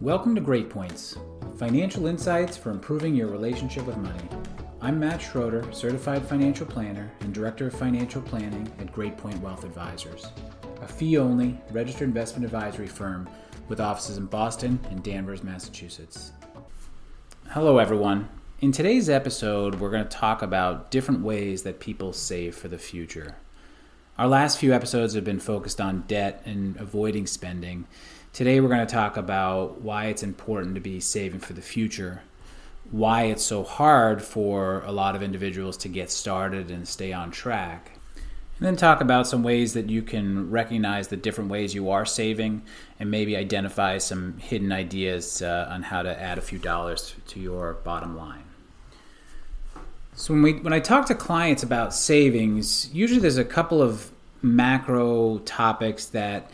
Welcome to Great Points, financial insights for improving your relationship with money. I'm Matt Schroeder, certified financial planner and director of financial planning at Great Point Wealth Advisors, a fee only registered investment advisory firm with offices in Boston and Danvers, Massachusetts. Hello, everyone. In today's episode, we're going to talk about different ways that people save for the future. Our last few episodes have been focused on debt and avoiding spending. Today, we're going to talk about why it's important to be saving for the future, why it's so hard for a lot of individuals to get started and stay on track, and then talk about some ways that you can recognize the different ways you are saving and maybe identify some hidden ideas uh, on how to add a few dollars to your bottom line. So when we when I talk to clients about savings, usually there's a couple of macro topics that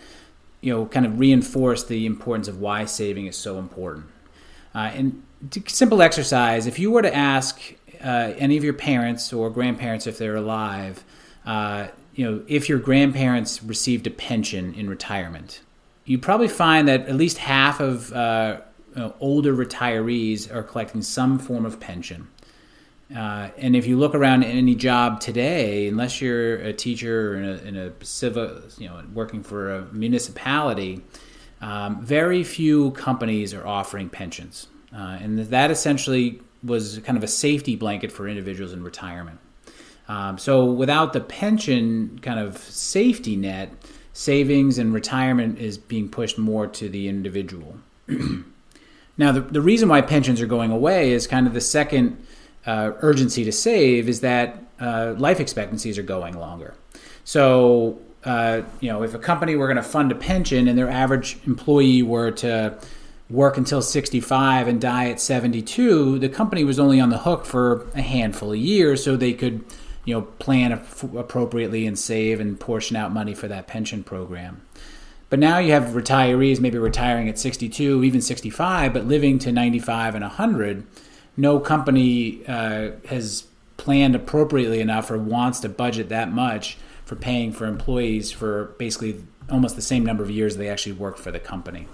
you know kind of reinforce the importance of why saving is so important. Uh, and simple exercise: if you were to ask uh, any of your parents or grandparents if they're alive, uh, you know, if your grandparents received a pension in retirement, you probably find that at least half of uh, you know, older retirees are collecting some form of pension. Uh, and if you look around any job today, unless you're a teacher or in a, in a civil, you know, working for a municipality, um, very few companies are offering pensions. Uh, and that essentially was kind of a safety blanket for individuals in retirement. Um, so without the pension kind of safety net, savings and retirement is being pushed more to the individual. now, the, the reason why pensions are going away is kind of the second uh, urgency to save is that uh, life expectancies are going longer. So, uh, you know, if a company were going to fund a pension and their average employee were to work until 65 and die at 72, the company was only on the hook for a handful of years so they could, you know, plan appropriately and save and portion out money for that pension program. But now you have retirees maybe retiring at 62, even 65, but living to 95 and 100 no company uh, has planned appropriately enough or wants to budget that much for paying for employees for basically almost the same number of years they actually work for the company.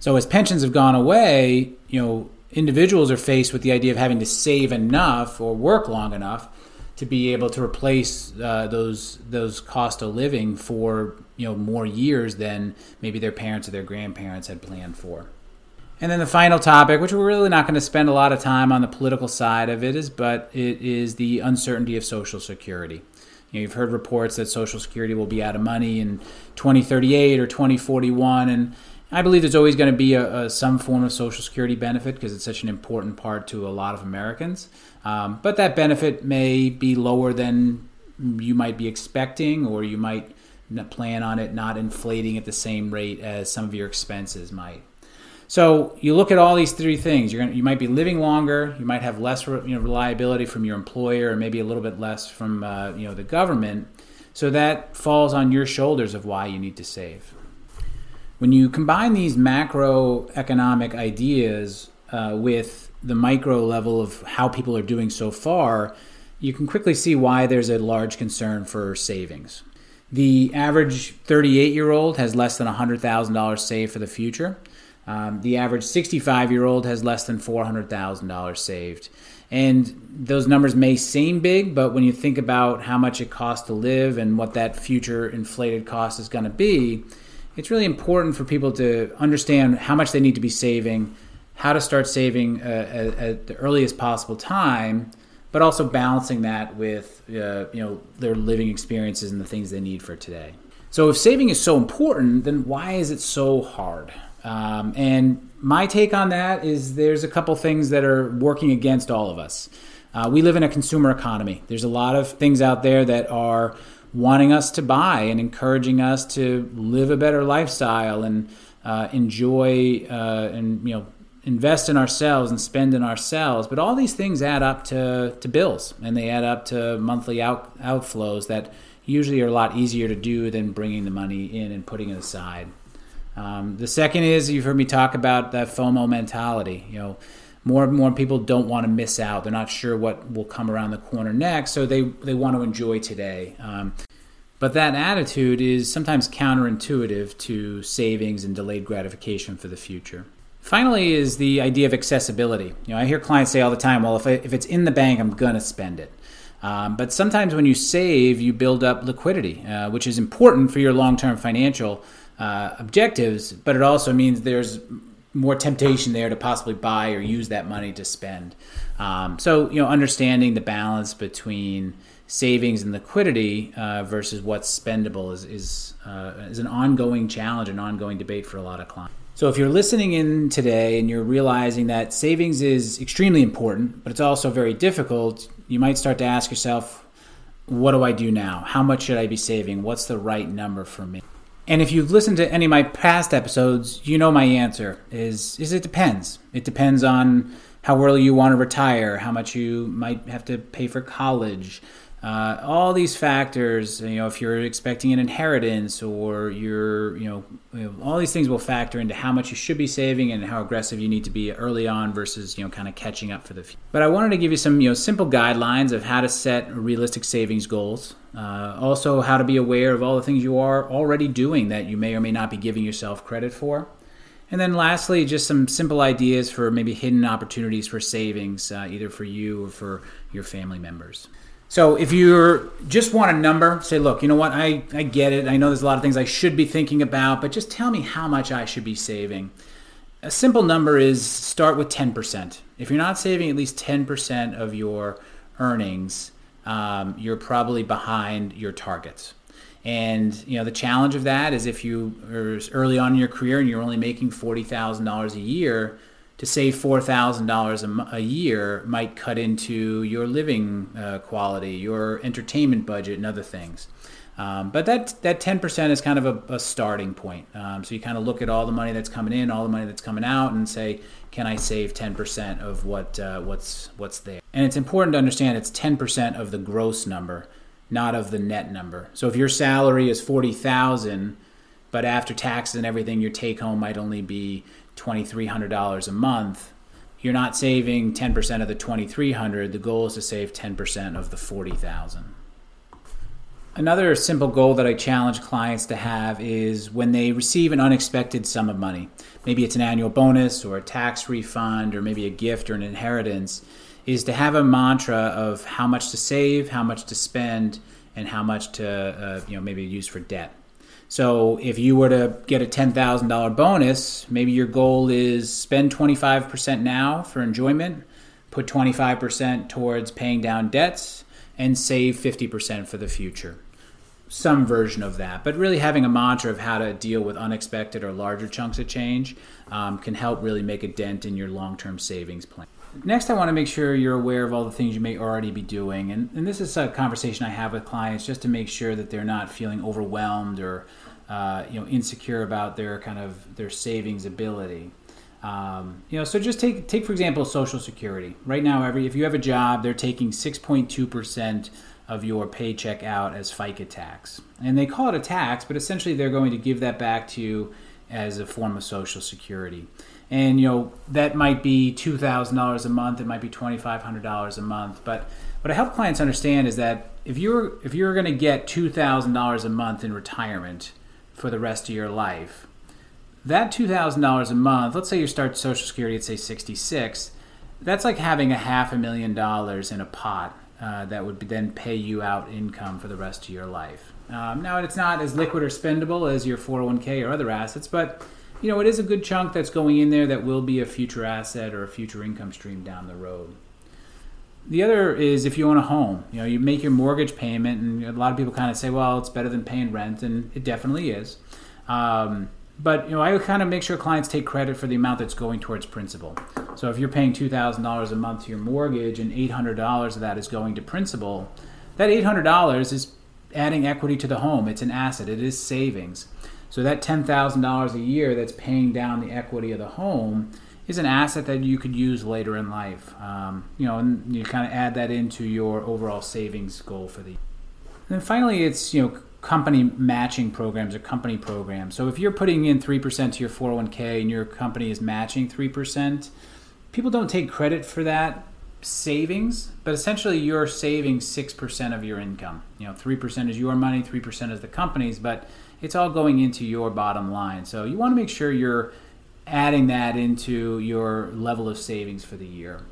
So as pensions have gone away, you know, individuals are faced with the idea of having to save enough or work long enough to be able to replace uh, those those cost of living for you know more years than maybe their parents or their grandparents had planned for. And then the final topic, which we're really not going to spend a lot of time on the political side of it, is but it is the uncertainty of Social Security. You know, you've heard reports that Social Security will be out of money in 2038 or 2041, and I believe there's always going to be a, a, some form of Social Security benefit because it's such an important part to a lot of Americans. Um, but that benefit may be lower than you might be expecting, or you might plan on it not inflating at the same rate as some of your expenses might. So you look at all these three things. You're gonna, you might be living longer. You might have less you know, reliability from your employer, and maybe a little bit less from uh, you know the government. So that falls on your shoulders of why you need to save. When you combine these macroeconomic ideas uh, with the micro level of how people are doing so far, you can quickly see why there's a large concern for savings. The average 38 year old has less than $100,000 saved for the future. Um, the average 65 year old has less than $400,000 saved. And those numbers may seem big, but when you think about how much it costs to live and what that future inflated cost is going to be, it's really important for people to understand how much they need to be saving, how to start saving uh, at, at, the earliest possible time, but also balancing that with uh, you know their living experiences and the things they need for today. So if saving is so important, then why is it so hard? Um, and my take on that is there's a couple things that are working against all of us. Uh, we live in a consumer economy. There's a lot of things out there that are wanting us to buy and encouraging us to live a better lifestyle and uh, enjoy uh, and you know invest in ourselves and spend in ourselves. But all these things add up to, to bills and they add up to monthly out, outflows that usually are a lot easier to do than bringing the money in and putting it aside. Um, the second is you've heard me talk about that FOMO mentality. You know, more and more people don't want to miss out. They're not sure what will come around the corner next, so they they want to enjoy today. Um, but that attitude is sometimes counterintuitive to savings and delayed gratification for the future. Finally, is the idea of accessibility. You know, I hear clients say all the time, "Well, if I, if it's in the bank, I'm going to spend it." Um, but sometimes when you save, you build up liquidity, uh, which is important for your long-term financial uh, objectives. But it also means there's more temptation there to possibly buy or use that money to spend. Um, so you know, understanding the balance between savings and liquidity uh, versus what's spendable is is, uh, is an ongoing challenge, an ongoing debate for a lot of clients. So if you're listening in today and you're realizing that savings is extremely important, but it's also very difficult, you might start to ask yourself, what do I do now? How much should I be saving? What's the right number for me? And if you've listened to any of my past episodes, you know my answer is is it depends. It depends on how early you want to retire, how much you might have to pay for college, uh, all these factors, you know, if you're expecting an inheritance or you're, you know, all these things will factor into how much you should be saving and how aggressive you need to be early on versus, you know, kind of catching up for the future. But I wanted to give you some, you know, simple guidelines of how to set realistic savings goals. Uh, also, how to be aware of all the things you are already doing that you may or may not be giving yourself credit for. And then lastly, just some simple ideas for maybe hidden opportunities for savings, uh, either for you or for your family members. So if you just want a number, say, look, you know what, I, I get it. I know there's a lot of things I should be thinking about, but just tell me how much I should be saving. A simple number is start with 10%. If you're not saving at least 10% of your earnings, um, you're probably behind your targets. And you know the challenge of that is if you are early on in your career and you're only making forty thousand dollars a year, to save $4,000 a year might cut into your living uh, quality, your entertainment budget, and other things. Um, but that that 10% is kind of a, a starting point. Um, so you kind of look at all the money that's coming in, all the money that's coming out, and say, can I save 10% of what uh, what's what's there? And it's important to understand it's 10% of the gross number, not of the net number. So if your salary is 40,000, but after taxes and everything, your take home might only be $2,300 a month, you're not saving 10% of the 2300 the goal is to save 10% of the 40000 another simple goal that i challenge clients to have is when they receive an unexpected sum of money maybe it's an annual bonus or a tax refund or maybe a gift or an inheritance is to have a mantra of how much to save how much to spend and how much to uh, you know maybe use for debt so if you were to get a $10,000 bonus, maybe your goal is spend 25% now for enjoyment, put 25% towards paying down debts, and save 50% for the future. Some version of that, but really having a mantra of how to deal with unexpected or larger chunks of change um, can help really make a dent in your long term savings plan. Next, I want to make sure you're aware of all the things you may already be doing. And, and this is a conversation I have with clients just to make sure that they're not feeling overwhelmed or uh, you know insecure about their kind of their savings ability. Um, you know, so just take take for example Social Security. Right now, every if you have a job, they're taking 6.2 percent of your paycheck out as FICA tax, and they call it a tax, but essentially they're going to give that back to you as a form of Social Security and you know that might be two thousand dollars a month. It might be twenty five hundred dollars a month. But what I help clients understand is that if you're if you're going to get two thousand dollars a month in retirement for the rest of your life, that two thousand dollars a month. Let's say you start Social Security at say sixty six. That's like having a half a million dollars in a pot uh, that would then pay you out income for the rest of your life. Um, now it's not as liquid or spendable as your 401k or other assets, but you know, it is a good chunk that's going in there that will be a future asset or a future income stream down the road. The other is if you own a home, you know, you make your mortgage payment, and a lot of people kind of say, well, it's better than paying rent, and it definitely is. Um, but you know, I kind of make sure clients take credit for the amount that's going towards principal. So if you're paying two thousand dollars a month to your mortgage, and eight hundred dollars of that is going to principal, that eight hundred dollars is adding equity to the home. It's an asset. It is savings. So that $10,000 a year that's paying down the equity of the home is an asset that you could use later in life. Um, you know, and you kind of add that into your overall savings goal for the. And then finally, it's you know company matching programs or company programs. So if you're putting in three percent to your 401k and your company is matching three percent, people don't take credit for that savings, but essentially you're saving six percent of your income. You know, three percent is your money, three percent is the company's, but it's all going into your bottom line. So you want to make sure you're adding that into your level of savings for the year.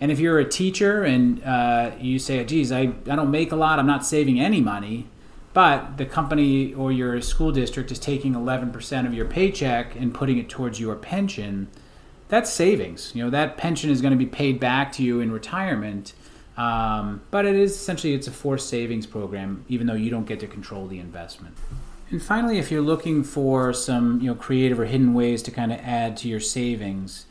And if you're a teacher and uh, you say, geez, I, I don't make a lot, I'm not saving any money, but the company or your school district is taking 11% of your paycheck and putting it towards your pension, that's savings. You know, that pension is going to be paid back to you in retirement. Um, but it is essentially it's a forced savings program, even though you don't get to control the investment. And finally, if you're looking for some you know creative or hidden ways to kind of add to your savings,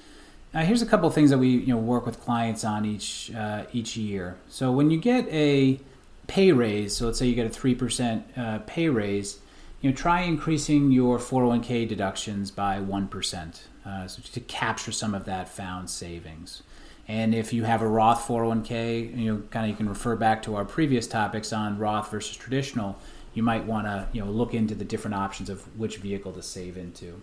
uh, here's a couple of things that we you know work with clients on each uh, each year. So when you get a pay raise, so let's say you get a three percent uh, pay raise, you know try increasing your 401k deductions by one percent, uh, so to capture some of that found savings. And if you have a Roth 401k, you know kind of you can refer back to our previous topics on Roth versus traditional. You might want to you know look into the different options of which vehicle to save into.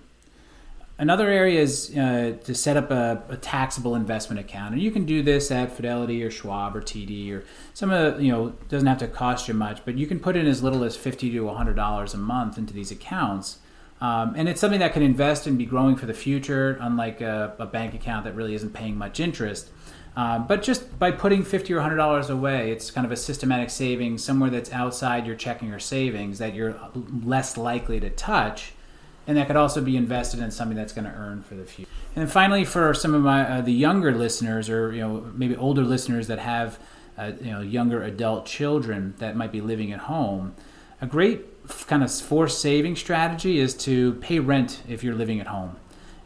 Another area is uh, to set up a, a, taxable investment account, and you can do this at Fidelity or Schwab or TD or some of the, you know doesn't have to cost you much, but you can put in as little as fifty to hundred dollars a month into these accounts, um, and it's something that can invest and be growing for the future, unlike a, a bank account that really isn't paying much interest. Um, but just by putting fifty or hundred dollars away, it's kind of a systematic savings somewhere that's outside your checking or savings that you're less likely to touch and that could also be invested in something that's going to earn for the future. And then finally, for some of my uh, the younger listeners, or you know maybe older listeners that have uh, you know younger adult children that might be living at home, a great kind of forced saving strategy is to pay rent if you're living at home,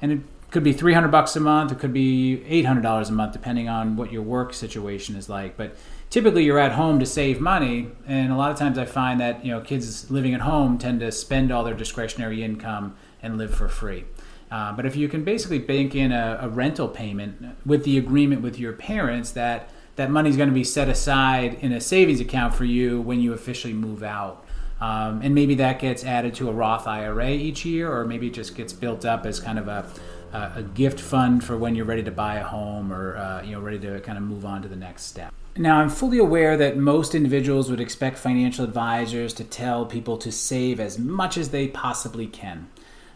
and could be 300 bucks a month, it could be 800 dollars a month, depending on what your work situation is like, but typically you're at home to save money and a lot of times i find that you know kids living at home tend to spend all their discretionary income and live for free. Uh, but if you can basically bank in a, a, rental payment with the agreement with your parents that that money is going to be set aside in a savings account for you when you officially move out. Um, and maybe that gets added to a roth ira each year or maybe it just gets built up as kind of a a gift fund for when you're ready to buy a home or uh, you know ready to kind of move on to the next step. Now, I'm fully aware that most individuals would expect financial advisors to tell people to save as much as they possibly can.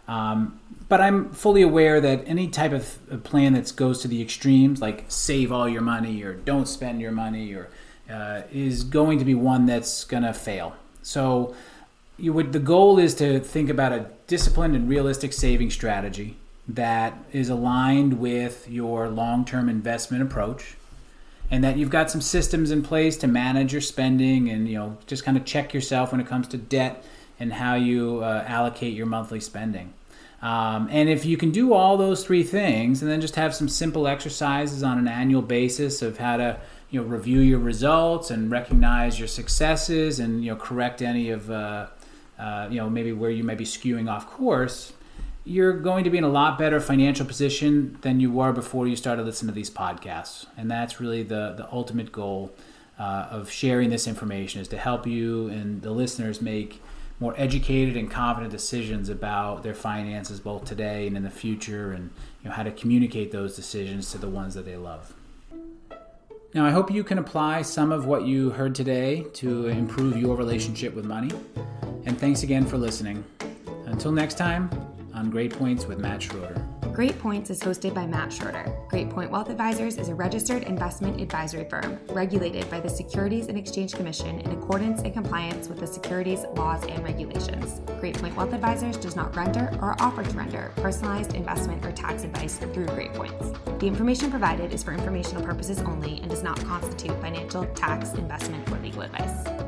Um, but I'm fully aware that any type of plan that goes to the extremes, like save all your money or don't spend your money, or uh, is going to be one that's going to fail. So, you would the goal is to think about a disciplined and realistic saving strategy that is aligned with your long-term investment approach and that you've got some systems in place to manage your spending and you know just kind of check yourself when it comes to debt and how you uh, allocate your monthly spending. Um, and if you can do all those three things and then just have some simple exercises on an annual basis of how to you know review your results and recognize your successes and you know correct any of uh, uh, you know maybe where you may be skewing off course you're going to be in a lot better financial position than you were before you started listening to these podcasts. And that's really the, the ultimate goal uh, of sharing this information is to help you and the listeners make more educated and confident decisions about their finances both today and in the future and you know how to communicate those decisions to the ones that they love. Now, I hope you can apply some of what you heard today to improve your relationship with money. And thanks again for listening. Until next time, on Great Points with Matt Schroeder. Great Points is hosted by Matt Schroeder. Great Point Wealth Advisors is a registered investment advisory firm regulated by the Securities and Exchange Commission in accordance and compliance with the securities laws and regulations. Great Point Wealth Advisors does not render or offer to render personalized investment or tax advice through Great Points. The information provided is for informational purposes only and does not constitute financial, tax, investment, or legal advice.